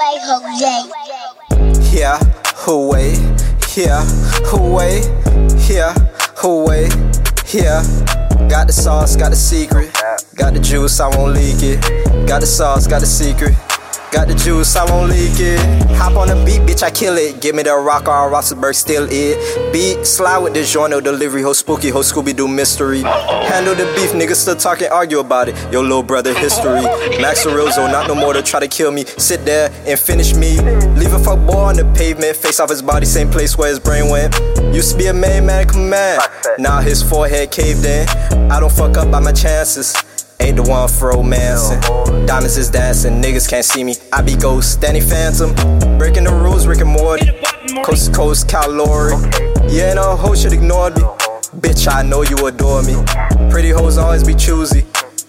way, Jose. Yeah, away, yeah, away, yeah, away, yeah. Got the sauce, got the secret. Got the juice, I won't leak it. Got the sauce, got the secret. Got the juice, I won't leak it. Bitch, I kill it. Give me the rock on Rossberg, still it. Beat, slide with the journal delivery, ho spooky, ho Scooby Doo mystery. Handle the beef, niggas still talking, argue about it. Yo, little brother history. Max Arilzo, not no more to try to kill me. Sit there and finish me. Leave a fuck boy on the pavement, face off his body, same place where his brain went. Used to be a main man command. Now his forehead caved in. I don't fuck up by my chances. Ain't the one for romancing. Diamonds is dancing, niggas can't see me. I be ghost, Danny Phantom. Breaking the rules, Rick and Morty. Coast to coast, calorie. Yeah, no hoe should ignored me. Bitch, I know you adore me. Pretty hoes always be choosy.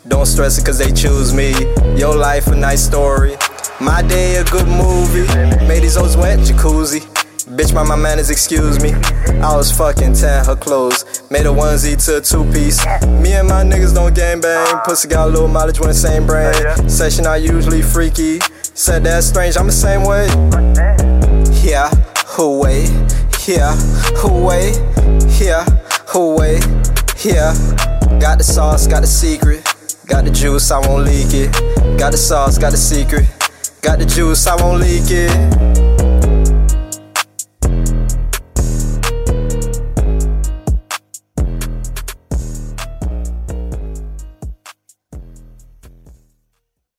Don't stress it cause they choose me. Your life a nice story. My day a good movie. Made these hoes wet jacuzzi. Bitch, my, my manners, excuse me. I was fucking tan her clothes. Made a onesie to a two piece. Me and my niggas don't gang bang. Pussy got a little mileage with the same brain. Session I usually freaky. Said that's strange, I'm the same way. Yeah, away. Yeah, away. Yeah, away. Yeah. Got the sauce, got the secret. Got the juice, I won't leak it. Got the sauce, got the secret. Got the juice, I won't leak it.